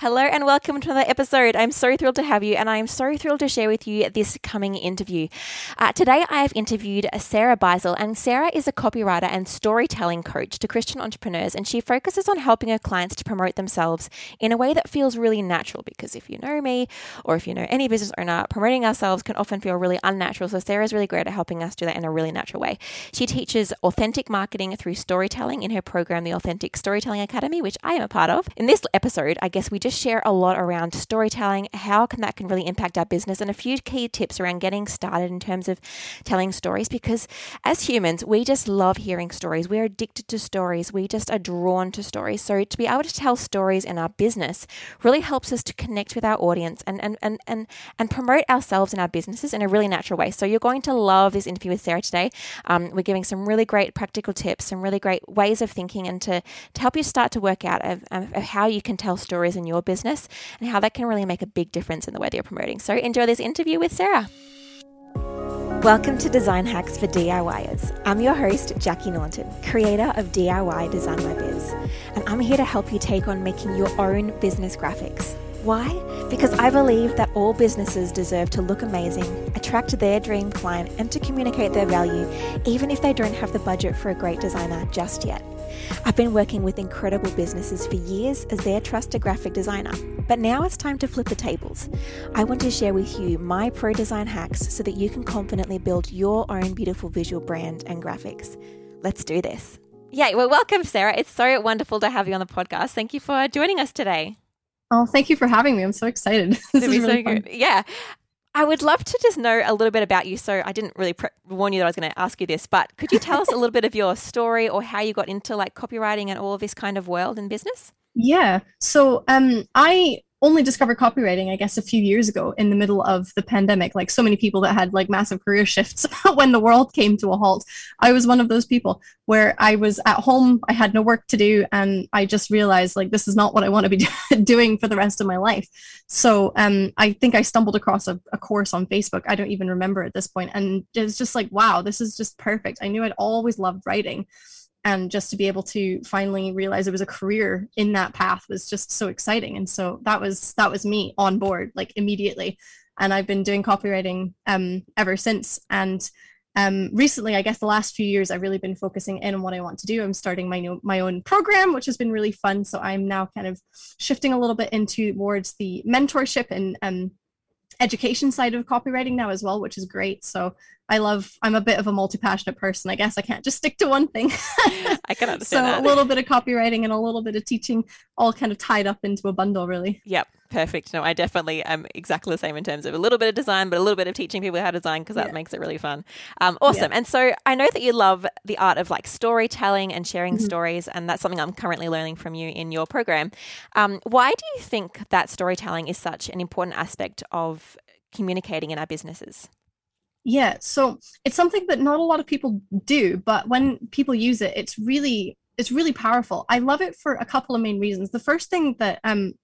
Hello and welcome to another episode. I'm so thrilled to have you, and I'm so thrilled to share with you this coming interview. Uh, today, I have interviewed Sarah Beisel, and Sarah is a copywriter and storytelling coach to Christian entrepreneurs, and she focuses on helping her clients to promote themselves in a way that feels really natural. Because if you know me, or if you know any business owner, promoting ourselves can often feel really unnatural. So Sarah is really great at helping us do that in a really natural way. She teaches authentic marketing through storytelling in her program, the Authentic Storytelling Academy, which I am a part of. In this episode, I guess we just just share a lot around storytelling, how can that can really impact our business, and a few key tips around getting started in terms of telling stories. Because as humans, we just love hearing stories. We're addicted to stories. We just are drawn to stories. So to be able to tell stories in our business really helps us to connect with our audience and and and and, and promote ourselves and our businesses in a really natural way. So you're going to love this interview with Sarah today. Um, we're giving some really great practical tips, some really great ways of thinking, and to, to help you start to work out of, of how you can tell stories in your your business and how that can really make a big difference in the way that you're promoting. So enjoy this interview with Sarah. Welcome to Design Hacks for DIYers. I'm your host, Jackie Norton, creator of DIY Design My Biz, and I'm here to help you take on making your own business graphics. Why? Because I believe that all businesses deserve to look amazing, attract their dream client, and to communicate their value, even if they don't have the budget for a great designer just yet. I've been working with incredible businesses for years as their trusted graphic designer, but now it's time to flip the tables. I want to share with you my pro design hacks so that you can confidently build your own beautiful visual brand and graphics. Let's do this. Yeah, well, welcome, Sarah. It's so wonderful to have you on the podcast. Thank you for joining us today. Oh, thank you for having me. I'm so excited. this is really so fun. good. Yeah. I would love to just know a little bit about you. So I didn't really pre- warn you that I was going to ask you this, but could you tell us a little bit of your story or how you got into like copywriting and all this kind of world in business? Yeah. So um, I only discovered copywriting, I guess, a few years ago in the middle of the pandemic. Like so many people that had like massive career shifts when the world came to a halt. I was one of those people where I was at home, I had no work to do, and I just realized like this is not what I want to be doing for the rest of my life. So um, I think I stumbled across a, a course on Facebook. I don't even remember at this point, and it's just like, wow, this is just perfect. I knew I'd always loved writing and just to be able to finally realize it was a career in that path was just so exciting. And so that was that was me on board like immediately. And i've been doing copywriting um, ever since. And um, recently i guess the last few years i've really been focusing in on what i want to do. I'm starting my new my own program which has been really fun. So i'm now kind of shifting a little bit into towards the mentorship and um, education side of copywriting now as well which is great so I love, I'm a bit of a multi passionate person. I guess I can't just stick to one thing. I can understand. so that. a little bit of copywriting and a little bit of teaching, all kind of tied up into a bundle, really. Yep. Perfect. No, I definitely am exactly the same in terms of a little bit of design, but a little bit of teaching people how to design because that yeah. makes it really fun. Um, awesome. Yeah. And so I know that you love the art of like storytelling and sharing mm-hmm. stories, and that's something I'm currently learning from you in your program. Um, why do you think that storytelling is such an important aspect of communicating in our businesses? Yeah, so it's something that not a lot of people do, but when people use it, it's really it's really powerful. I love it for a couple of main reasons. The first thing that um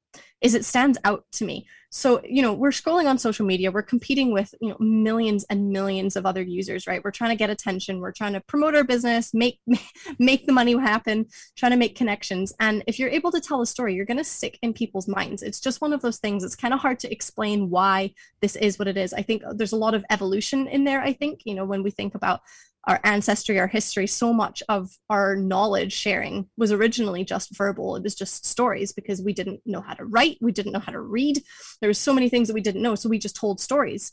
is it stands out to me. So, you know, we're scrolling on social media, we're competing with, you know, millions and millions of other users, right? We're trying to get attention, we're trying to promote our business, make make the money happen, trying to make connections. And if you're able to tell a story, you're going to stick in people's minds. It's just one of those things. It's kind of hard to explain why this is what it is. I think there's a lot of evolution in there, I think, you know, when we think about our ancestry, our history, so much of our knowledge sharing was originally just verbal. It was just stories because we didn't know how to write, we didn't know how to read. There was so many things that we didn't know, so we just told stories.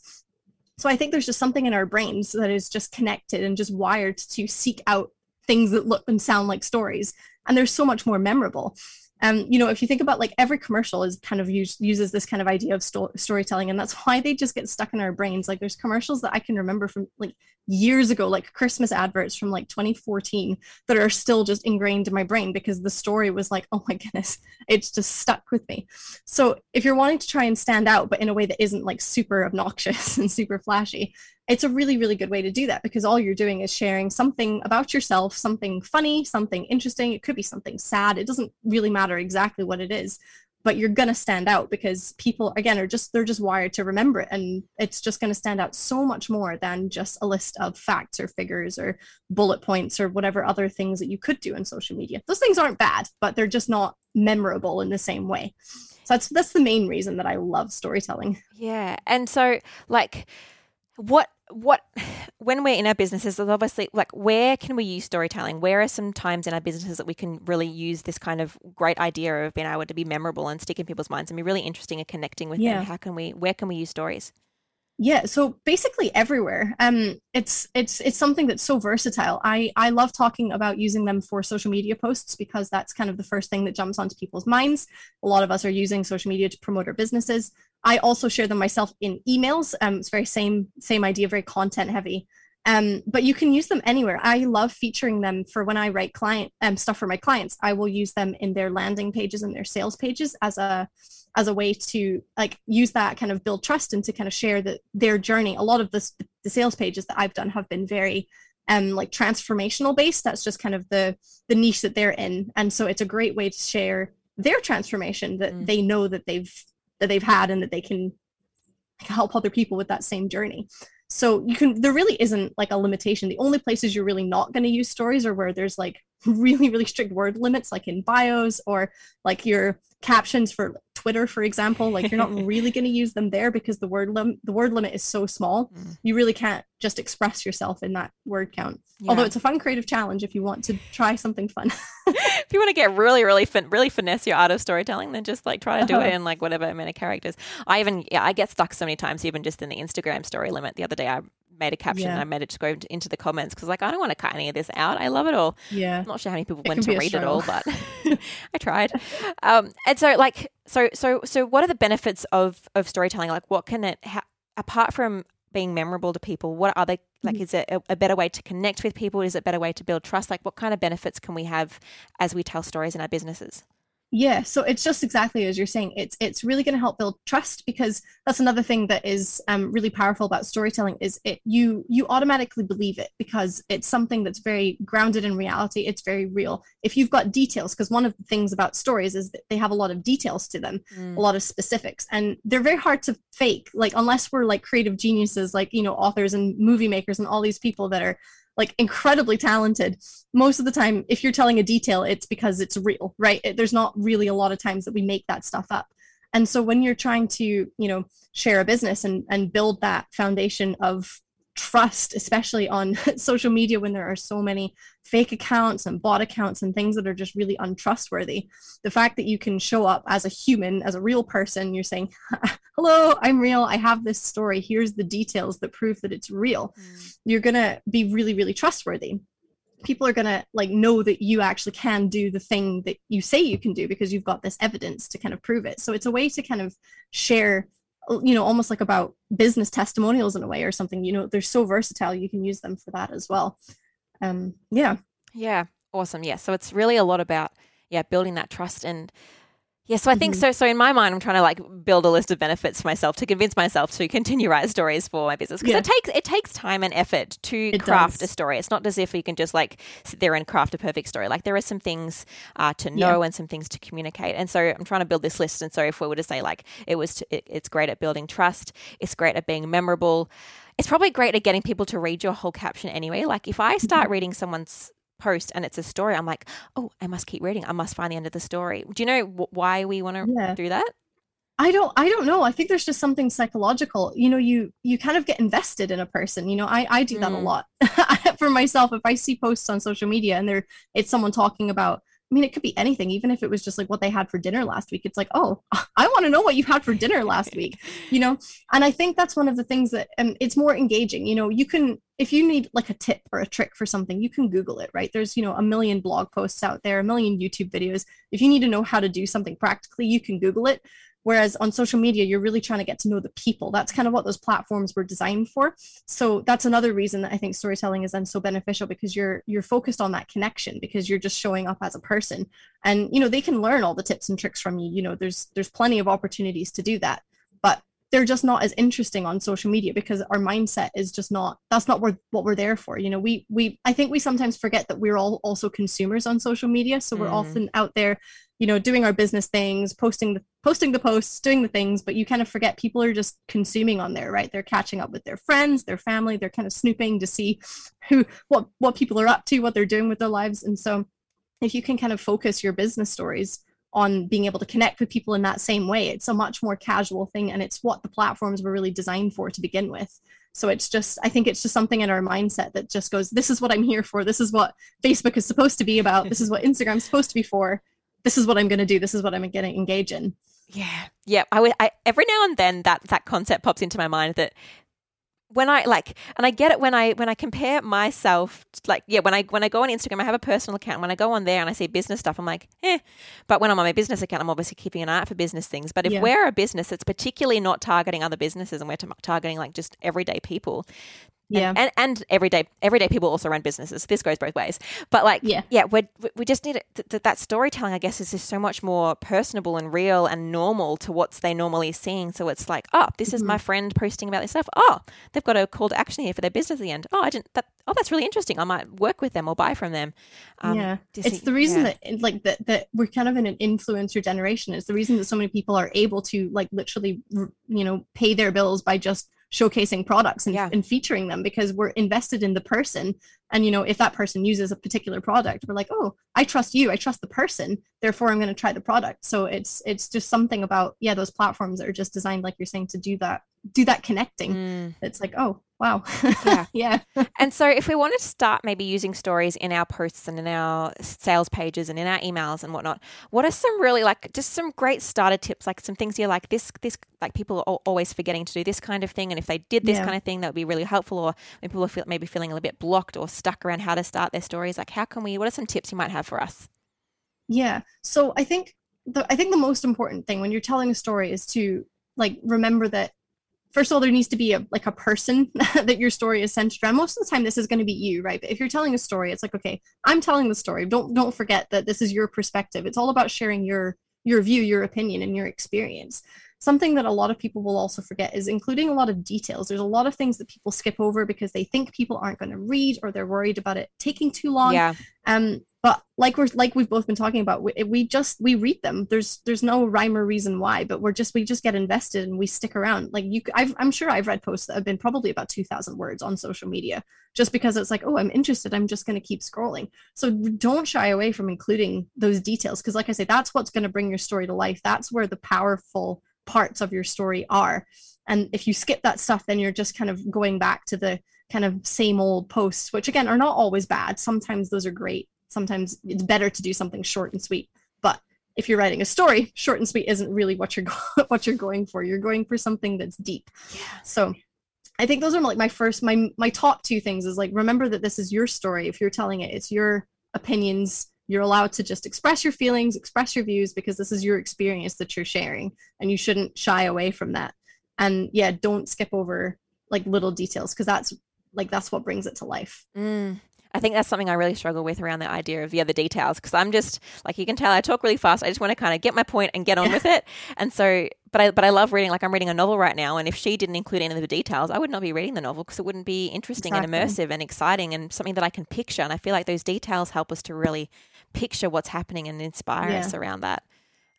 So I think there's just something in our brains that is just connected and just wired to seek out things that look and sound like stories. And they're so much more memorable. Um, you know, if you think about like every commercial is kind of use, uses this kind of idea of sto- storytelling, and that's why they just get stuck in our brains. Like there's commercials that I can remember from like years ago, like Christmas adverts from like 2014 that are still just ingrained in my brain because the story was like, oh my goodness, it's just stuck with me. So if you're wanting to try and stand out, but in a way that isn't like super obnoxious and super flashy, it's a really, really good way to do that because all you're doing is sharing something about yourself, something funny, something interesting. It could be something sad. It doesn't really matter exactly what it is, but you're going to stand out because people again are just they're just wired to remember it and it's just going to stand out so much more than just a list of facts or figures or bullet points or whatever other things that you could do in social media those things aren't bad but they're just not memorable in the same way So that's that's the main reason that I love storytelling. Yeah. And so like what what when we're in our businesses is obviously like where can we use storytelling? Where are some times in our businesses that we can really use this kind of great idea of being able to be memorable and stick in people's minds and be really interesting and connecting with Yeah. them how can we where can we use stories Yeah, so basically everywhere. Um, it's it's it's something that's so versatile. I I love talking about using them for social media posts because that's kind of the first thing that jumps onto people's minds. A lot of us are using social media to promote our businesses. I also share them myself in emails. Um, it's very same same idea, very content heavy. Um, but you can use them anywhere. I love featuring them for when I write client um, stuff for my clients. I will use them in their landing pages and their sales pages as a as a way to like use that kind of build trust and to kind of share that their journey. A lot of this, the sales pages that I've done have been very um like transformational based. That's just kind of the the niche that they're in, and so it's a great way to share their transformation that Mm. they know that they've that they've had and that they can help other people with that same journey. So you can there really isn't like a limitation. The only places you're really not going to use stories are where there's like really really strict word limits like in bios or like your captions for Twitter for example like you're not really going to use them there because the word lim- the word limit is so small Mm. you really can't just express yourself in that word count although it's a fun creative challenge if you want to try something fun if you want to get really, really fin- really finesse your art of storytelling, then just like try to do it Uh-huh. in like whatever amount of characters. I even yeah, I get stuck so many times, even just in the Instagram story limit. The other day, I made a caption Yeah. and I made it just go into- the comments because like I don't want to cut any of this out. I love it all. yeah I'm not sure how many people It went to read it all, but I tried. Um, and so, like, so, so, so, what are the benefits of of storytelling? Like, what can it, ha- apart from being memorable to people, what are they? Like, Mhm. is it a, a better way to connect with people? Is it a better way to build trust? Like, what kind of benefits can we have as we tell stories in our businesses? Yeah, so it's just exactly as you're saying. It's it's really going to help build trust because that's another thing that is um, really powerful about storytelling is it you you automatically believe it because it's something that's very grounded in reality. It's very real. If you've got details, because one of the things about stories is that they have a lot of details to them, a lot of specifics, and they're very hard to fake. Like unless we're like creative geniuses, like you know authors and movie makers and all these people that are like incredibly talented. Most of the time if you're telling a detail it's because it's real right? It- there's not really a lot of times that we make that stuff up. And so when you're trying to you know share a business and and build that foundation of trust especially on social media when there are so many fake accounts and bot accounts and things that are just really untrustworthy. The fact that you can show up as a human as a real person you're saying hello i'm real. I have this story. Here's the details that prove that it's real. Mm. You're going to be really really trustworthy. People are going to like know that you actually can do the thing that you say you can do because you've got this evidence to kind of prove it. So it's a way to kind of share you know almost like about business testimonials in a way or something you know they're so versatile you can use them for that as well um yeah Yeah, awesome. Yeah, so it's really a lot about yeah building that trust and yeah. So I think Mhm. so. So in my mind, I'm trying to like build a list of benefits for myself to convince myself to continue write stories for my business because Yeah. it takes it takes time and effort to It craft a story. It's not as if you can just like sit there and craft a perfect story. Like there are some things uh, to know and some things to communicate. And so I'm trying to build this list. And so if we were to say like it was, to, it, it's great at building trust. It's great at being memorable. It's probably great at getting people to read your whole caption anyway. Like if I start reading someone's post and it's a story, I'm like, oh, I must keep reading. I must find the end of the story. Do you know wh- why we want to Yeah. do that? I don't I don't know. I think there's just something psychological. You know, you you kind of get invested in a person. You know, I I do that a Mm. lot for myself. If I see posts on social media and there it's someone talking about I mean, it could be anything, even if it was just like what they had for dinner last week. It's like, oh, I want to know what you had for dinner last week, you know? And I think that's one of the things that um, it's more engaging. You know, you can, if you need like a tip or a trick for something, you can Google it, right? There's, you know, a million blog posts out there, a million YouTube videos. If you need to know how to do something practically, you can Google it. Whereas on social media, you're really trying to get to know the people. That's kind of what those platforms were designed for. So that's another reason that I think storytelling is then so beneficial because you're you're focused on that connection because you're just showing up as a person. And you know, they can learn all the tips and tricks from you. You know, there's there's plenty of opportunities to do that. But they're just not as interesting on social media because our mindset is just not that's not what, what we're there for you know? We we i think we sometimes forget that we're all also consumers on social media. So we're Mm. often out there you know doing our business things posting the posting the posts doing the things but you kind of forget people are just consuming on there right? They're catching up with their friends their family they're kind of snooping to see who what what people are up to what they're doing with their lives. And so if you can kind of focus your business stories on being able to connect with people in that same way. It's a much more casual thing, and it's what the platforms were really designed for to begin with. So it's just, I think it's just something in our mindset that just goes, this is what I'm here for. This is what Facebook is supposed to be about. This is what Instagram's supposed to be for. This is what I'm going to do. This is what I'm going to engage in. Yeah, yeah. I would. I, every now and then that that concept pops into my mind that when I like, and I get it when I when I compare myself, like yeah, when I when I go on Instagram, I have a personal account. When I go on there and I see business stuff, I'm like, eh. But when I'm on my business account, I'm obviously keeping an eye out for business things. But if yeah. we're a business that's particularly not targeting other businesses and we're targeting like just everyday people, yeah. and, and, and everyday everyday people also run businesses. This goes both ways. But like yeah. yeah we we just need it th- that storytelling i guess is just so much more personable and real and normal to what's they normally seeing. So it's like oh this mm-hmm. is my mm-hmm. friend posting about this stuff. Oh they've got a call to action here for their business at the end. Oh i didn't that oh that's really interesting. I might work with them or buy from them. Um, yeah. it's the reason yeah. that like that that we're kind of in an influencer generation. It's the reason that so many people are able to like literally you know pay their bills by just showcasing products and, yeah. and featuring them because we're invested in the person. And you know if that person uses a particular product we're like oh i trust you. I trust the person. Therefore i'm going to try the product. So it's it's just something about yeah those platforms that are just designed like you're saying to do that do that connecting. Mm. it's like oh wow. Yeah. Yeah. And so if we wanted to start maybe using stories in our posts and in our sales pages and in our emails and whatnot what are some really like just some great starter tips like some things you're like this this like people are always forgetting to do this kind of thing and if they did this yeah. kind of thing that would be really helpful or when people are feel, maybe feeling a little bit blocked or stuck around how to start their stories like how can we what are some tips you might have for us? Yeah. So i think the i think the most important thing when you're telling a story is to like remember that first of all there needs to be a like a person that your story is centered around. Most of the time this is going to be you right? But if you're telling a story it's like okay i'm telling the story. Don't don't forget that this is your perspective. It's all about sharing your your view your opinion and your experience something that a lot of people will also forget is including a lot of details. There's a lot of things that people skip over because they think people aren't going to read or they're worried about it taking too long. Yeah. Um but like we're like we've both been talking about we, we just we read them. There's there's no rhyme or reason why but we're just we just get invested and we stick around. Like you i am sure i've read posts that have been probably about 2000 words on social media just because it's like oh i'm interested. I'm just going to keep scrolling. So don't shy away from including those details because like i say that's what's going to bring your story to life. That's where the powerful parts of your story are. And if you skip that stuff then you're just kind of going back to the kind of same old posts which again are not always bad. Sometimes those are great. Sometimes it's better to do something short and sweet. But if you're writing a story short and sweet isn't really what you're go- what you're going for. You're going for something that's deep. Yeah. so i think those are like my first my my top two things is like remember that this is your story. If you're telling it it's your opinions you're allowed to just express your feelings express your views because this is your experience that you're sharing and you shouldn't shy away from that and yeah don't skip over like little details because that's like that's what brings it to life mm. I think that's something I really struggle with around the idea of yeah the details because I'm just like you can tell I talk really fast. I just want to kind of get my point and get on yeah. with it. And so, but I but I love reading. Like I'm reading a novel right now, and if she didn't include any of the details, I would not be reading the novel because it wouldn't be interesting exactly. and immersive and exciting and something that I can picture. And I feel like those details help us to really picture what's happening and inspire yeah. us around that.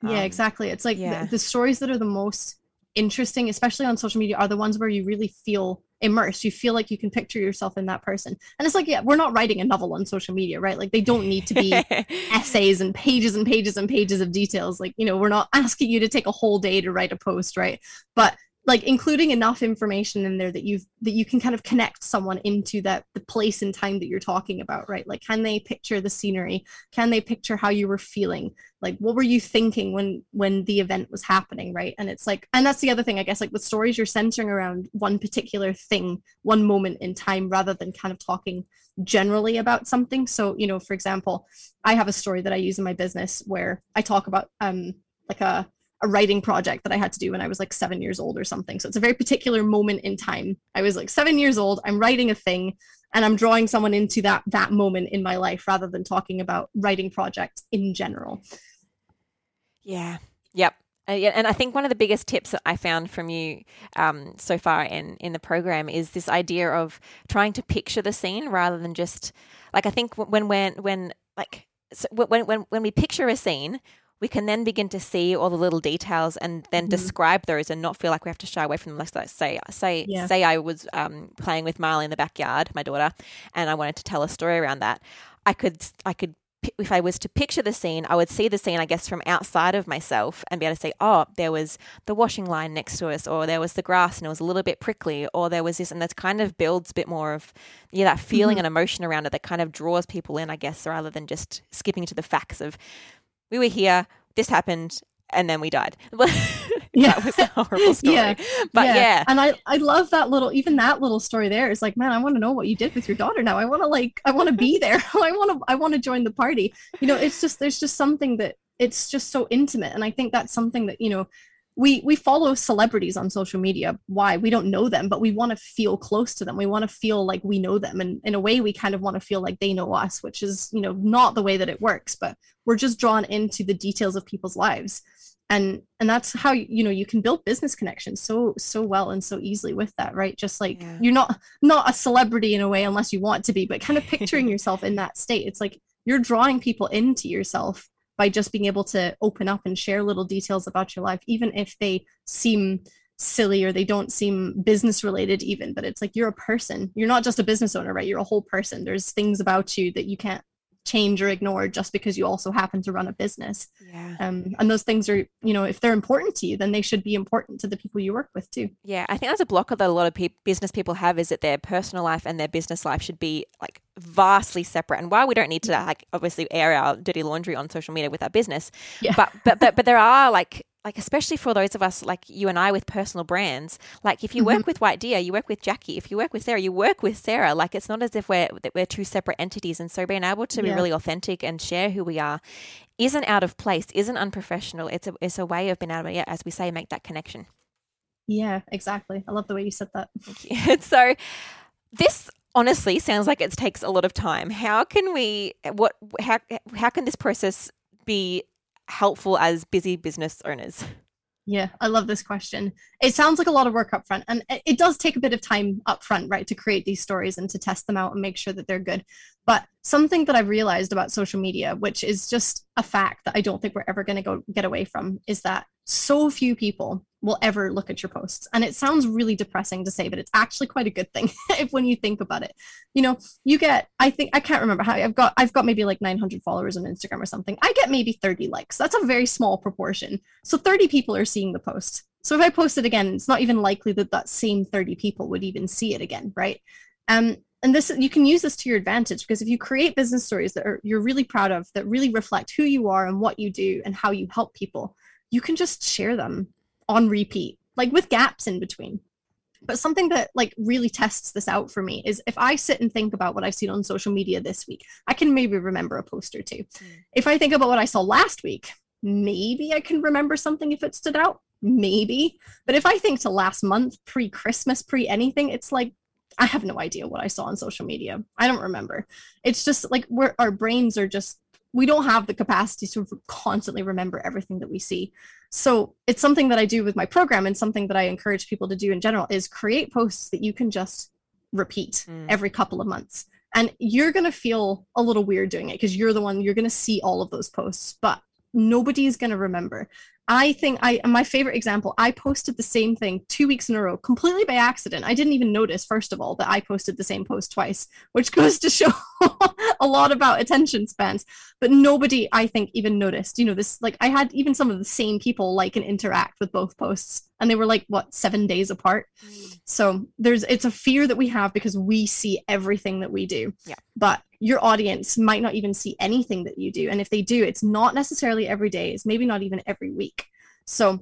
Yeah, um, exactly. It's like yeah. the, the stories that are the most interesting, especially on social media, are the ones where you really feel immersed. You feel like you can picture yourself in that person. And it's like, yeah, we're not writing a novel on social media, right? Like they don't need to be essays and pages and pages and pages of details. Like, you know, we're not asking you to take a whole day to write a post, right? But like including enough information in there that you've that you can kind of connect someone into that the place and time that you're talking about right? Like can they picture the scenery? Can they picture how you were feeling? Like what were you thinking when when the event was happening right? And it's like and that's the other thing i guess like with stories you're centering around one particular thing one moment in time rather than kind of talking generally about something. So you know for example i have a story that i use in my business where i talk about um like a a writing project that I had to do when I was like seven years old or something. So it's a very particular moment in time. I was like seven years old. I'm writing a thing, and I'm drawing someone into that that moment in my life rather than talking about writing projects in general. Yeah. Yep. Uh, and I think one of the biggest tips that I found from you um, so far in, in the program is this idea of trying to picture the scene rather than just like I think when when when like so when when when we picture a scene, we can then begin to see all the little details and then mm-hmm. describe those and not feel like we have to shy away from them. Like say, say, yeah. say, I was um, playing with Marley in the backyard, my daughter, and I wanted to tell a story around that. I could, I could if I was to picture the scene, I would see the scene, I guess, from outside of myself and be able to say, oh, there was the washing line next to us, or there was the grass and it was a little bit prickly, or there was this, and that kind of builds a bit more of yeah that feeling mm-hmm. and emotion around it that kind of draws people in, I guess, rather than just skipping to the facts of we were here, this happened, and then we died. yeah. that was a horrible story. Yeah. But yeah. yeah. And I, I love that little, even that little story there is like, man, I want to know what you did with your daughter now. I want to like, I want to be there. I want to, I want to join the party. You know, it's just, there's just something that it's just so intimate. And I think that's something that, you know, we we follow celebrities on social media. Why? We don't know them but we want to feel close to them. We want to feel like we know them. And in a way we kind of want to feel like they know us which is you know not the way that it works but we're just drawn into the details of people's lives. And and that's how you know you can build business connections so so well and so easily with that right? Just like yeah. you're not not a celebrity in a way unless you want to be but kind of picturing yourself in that state. It's like you're drawing people into yourself by just being able to open up and share little details about your life even if they seem silly or they don't seem business related even but it's like you're a person you're not just a business owner right you're a whole person there's things about you that you can't change or ignore just because you also happen to run a business. Yeah. Um, and those things are, you know, if they're important to you, then they should be important to the people you work with too. Yeah, I think that's a blocker that a lot of pe- business people have is that their personal life and their business life should be like vastly separate. And while we don't need to like obviously air our dirty laundry on social media with our business, yeah. but but but but there are like like especially for those of us like you and I with personal brands, like if you mm-hmm. work with White Deer, you work with Jackie. If you work with Sarah, you work with Sarah. Like it's not as if we're that we're two separate entities. And so being able to yeah. be really authentic and share who we are isn't out of place, isn't unprofessional. It's a it's a way of being able to, yeah, as we say, make that connection. Yeah, exactly. I love the way you said that. Thank you. so this honestly sounds like it takes a lot of time. How can we what how how can this process be helpful as busy business owners? Yeah, I love this question. It sounds like a lot of work up front, and it does take a bit of time up front, right, to create these stories and to test them out and make sure that they're good. But something that I've realized about social media, which is just a fact that I don't think we're ever going to go get away from, is that so few people will ever look at your posts. And it sounds really depressing to say, but it's actually quite a good thing if when you think about it. You know, you get I think I can't remember how I've got I've got maybe like 900 followers on Instagram or something. I get maybe 30 likes. That's a very small proportion. So 30 people are seeing the post. So if I post it again, it's not even likely that that same 30 people would even see it again, right? Um and this you can use this to your advantage because if you create business stories that are you're really proud of that really reflect who you are and what you do and how you help people you can just share them on repeat, like with gaps in between. But something that like really tests this out for me is if I sit and think about what I've seen on social media this week, I can maybe remember a post or two. Mm. If I think about what I saw last week, maybe I can remember something if it stood out, maybe. But if I think to last month, pre Christmas, pre anything, it's like I have no idea what I saw on social media. I don't remember. It's just like we're our brains are just we don't have the capacity to constantly remember everything that we see. So it's something that I do with my program and something that I encourage people to do in general is create posts that you can just repeat mm. every couple of months. And you're going to feel a little weird doing it because you're the one you're going to see all of those posts, but nobody is going to remember. I think I my favorite example, I posted the same thing two weeks in a row, completely by accident. I didn't even notice, first of all, that I posted the same post twice, which goes to show a lot about attention spans. But nobody, I think, even noticed. You know, this like I had even some of the same people like and interact with both posts, and they were like what seven days apart. Mm. So there's it's a fear that we have because we see everything that we do. Yeah. But your audience might not even see anything that you do. And if they do, it's not necessarily every day, it's maybe not even every week. So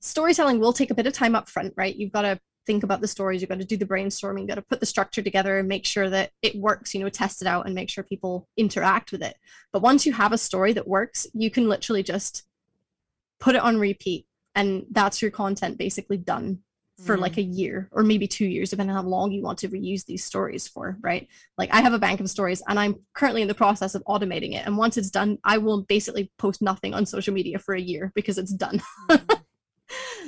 storytelling will take a bit of time up front, right? You've got to think about the stories, you've got to do the brainstorming, you've got to put the structure together and make sure that it works, you know, test it out and make sure people interact with it. But once you have a story that works, you can literally just put it on repeat and that's your content basically done for mm. like a year or maybe two years, depending on how long you want to reuse these stories for, right? Like I have a bank of stories and I'm currently in the process of automating it. And once it's done, I will basically post nothing on social media for a year because it's done.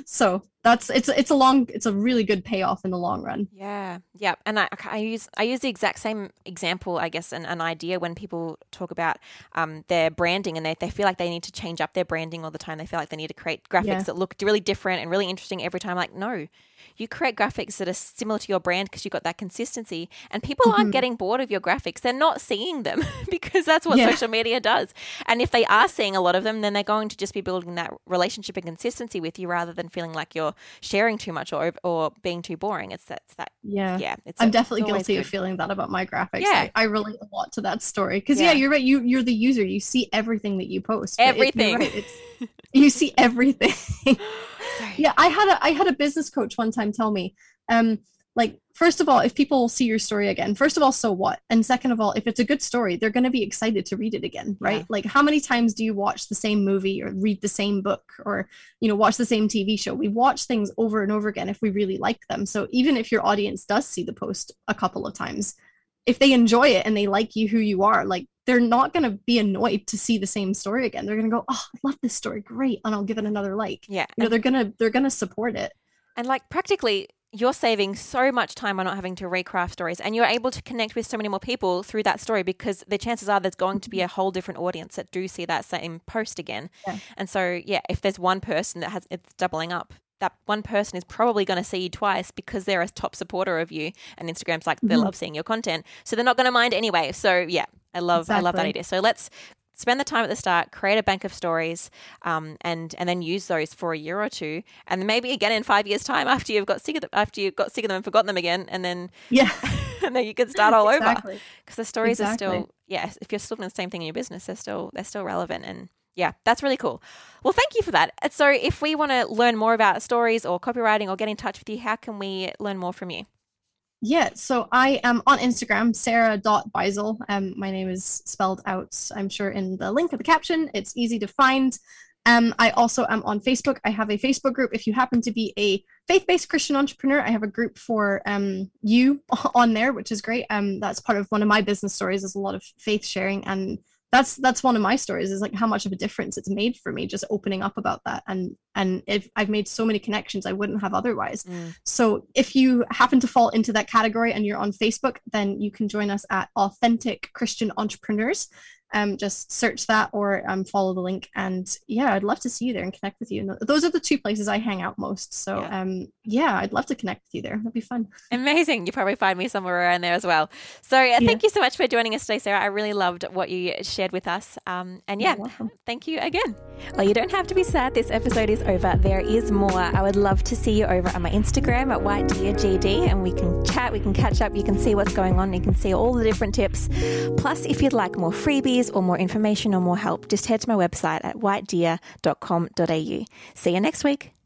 So that's it's it's a long it's a really good payoff in the long run. Yeah. Yeah and i, I use i use the exact same example i guess an, an idea when people talk about um, their branding and they, they feel like they need to change up their branding all the time. They feel like they need to create graphics yeah. that look really different and really interesting every time. Like no you create graphics that are similar to your brand because you've got that consistency and people mm-hmm. aren't getting bored of your graphics. They're not seeing them because that's what yeah. social media does. And if they are seeing a lot of them then they're going to just be building that relationship and consistency with you rather than feeling like you're sharing too much or or being too boring it's that, it's that yeah yeah i'm a, definitely guilty good. of feeling that about my graphics yeah I, I relate a lot to that story because yeah. yeah. you're right you you're the user you see everything that you post everything it, right. it's you see everything yeah i had a i had a business coach one time tell me um like first of all if people see your story again first of all so what? And second of all if it's a good story they're going to be excited to read it again right? Yeah. like how many times do you watch the same movie or read the same book or you know watch the same tv show? We watch things over and over again if we really like them. So even if your audience does see the post a couple of times if they enjoy it and they like you who you are like they're not going to be annoyed to see the same story again. They're going to go oh i love this story. Great. And i'll give it another like. Yeah you know they're going to they're going to support it. And like practically you're saving so much time by not having to recraft stories and you're able to connect with so many more people through that story because the chances are there's going to be a whole different audience that do see that same post again yeah. and so yeah if there's one person that has it's doubling up that one person is probably going to see you twice because they're a top supporter of you and instagram's like they mm-hmm. love seeing your content so they're not going to mind anyway so yeah i love exactly. i love that idea so let's spend the time at the start, create a bank of stories, um, and and then use those for a year or two, and then maybe again in five years' time after you've got sick of them, after you've got sick of them and forgotten them again, and then yeah, and then you can start all exactly. over because the stories exactly. are still yeah. If you're still doing the same thing in your business, they're still they're still relevant and. Yeah, that's really cool. Well, thank you for that. So, if we want to learn more about stories or copywriting or get in touch with you, how can we learn more from you? Yeah, so I am on Instagram, sarah.beisel. Um, my name is spelled out, I'm sure, in the link of the caption. It's easy to find. Um, I also am on Facebook. I have a Facebook group. If you happen to be a faith-based Christian entrepreneur, I have a group for um, you on there, which is great. Um, that's part of one of my business stories. Is a lot of faith sharing and that's that's one of my stories is like how much of a difference it's made for me just opening up about that. And and if i've made so many connections i wouldn't have otherwise. Mm. so if you happen to fall into that category and you're on facebook then you can join us at authentic christian entrepreneurs um, just search that or um, follow the link. And yeah, I'd love to see you there and connect with you. And those are the two places I hang out most. So yeah. Um, yeah, I'd love to connect with you there. That'd be fun. Amazing. You probably find me somewhere around there as well. So uh, yeah. thank you so much for joining us today, Sarah. I really loved what you shared with us. Um, and yeah, thank you again. Well, you don't have to be sad. This episode is over. There is more. I would love to see you over on my Instagram at White Deer GD and we can chat, we can catch up, you can see what's going on, you can see all the different tips. Plus, if you'd like more freebies, or more information or more help, just head to my website at whitedeer.com.au. See you next week.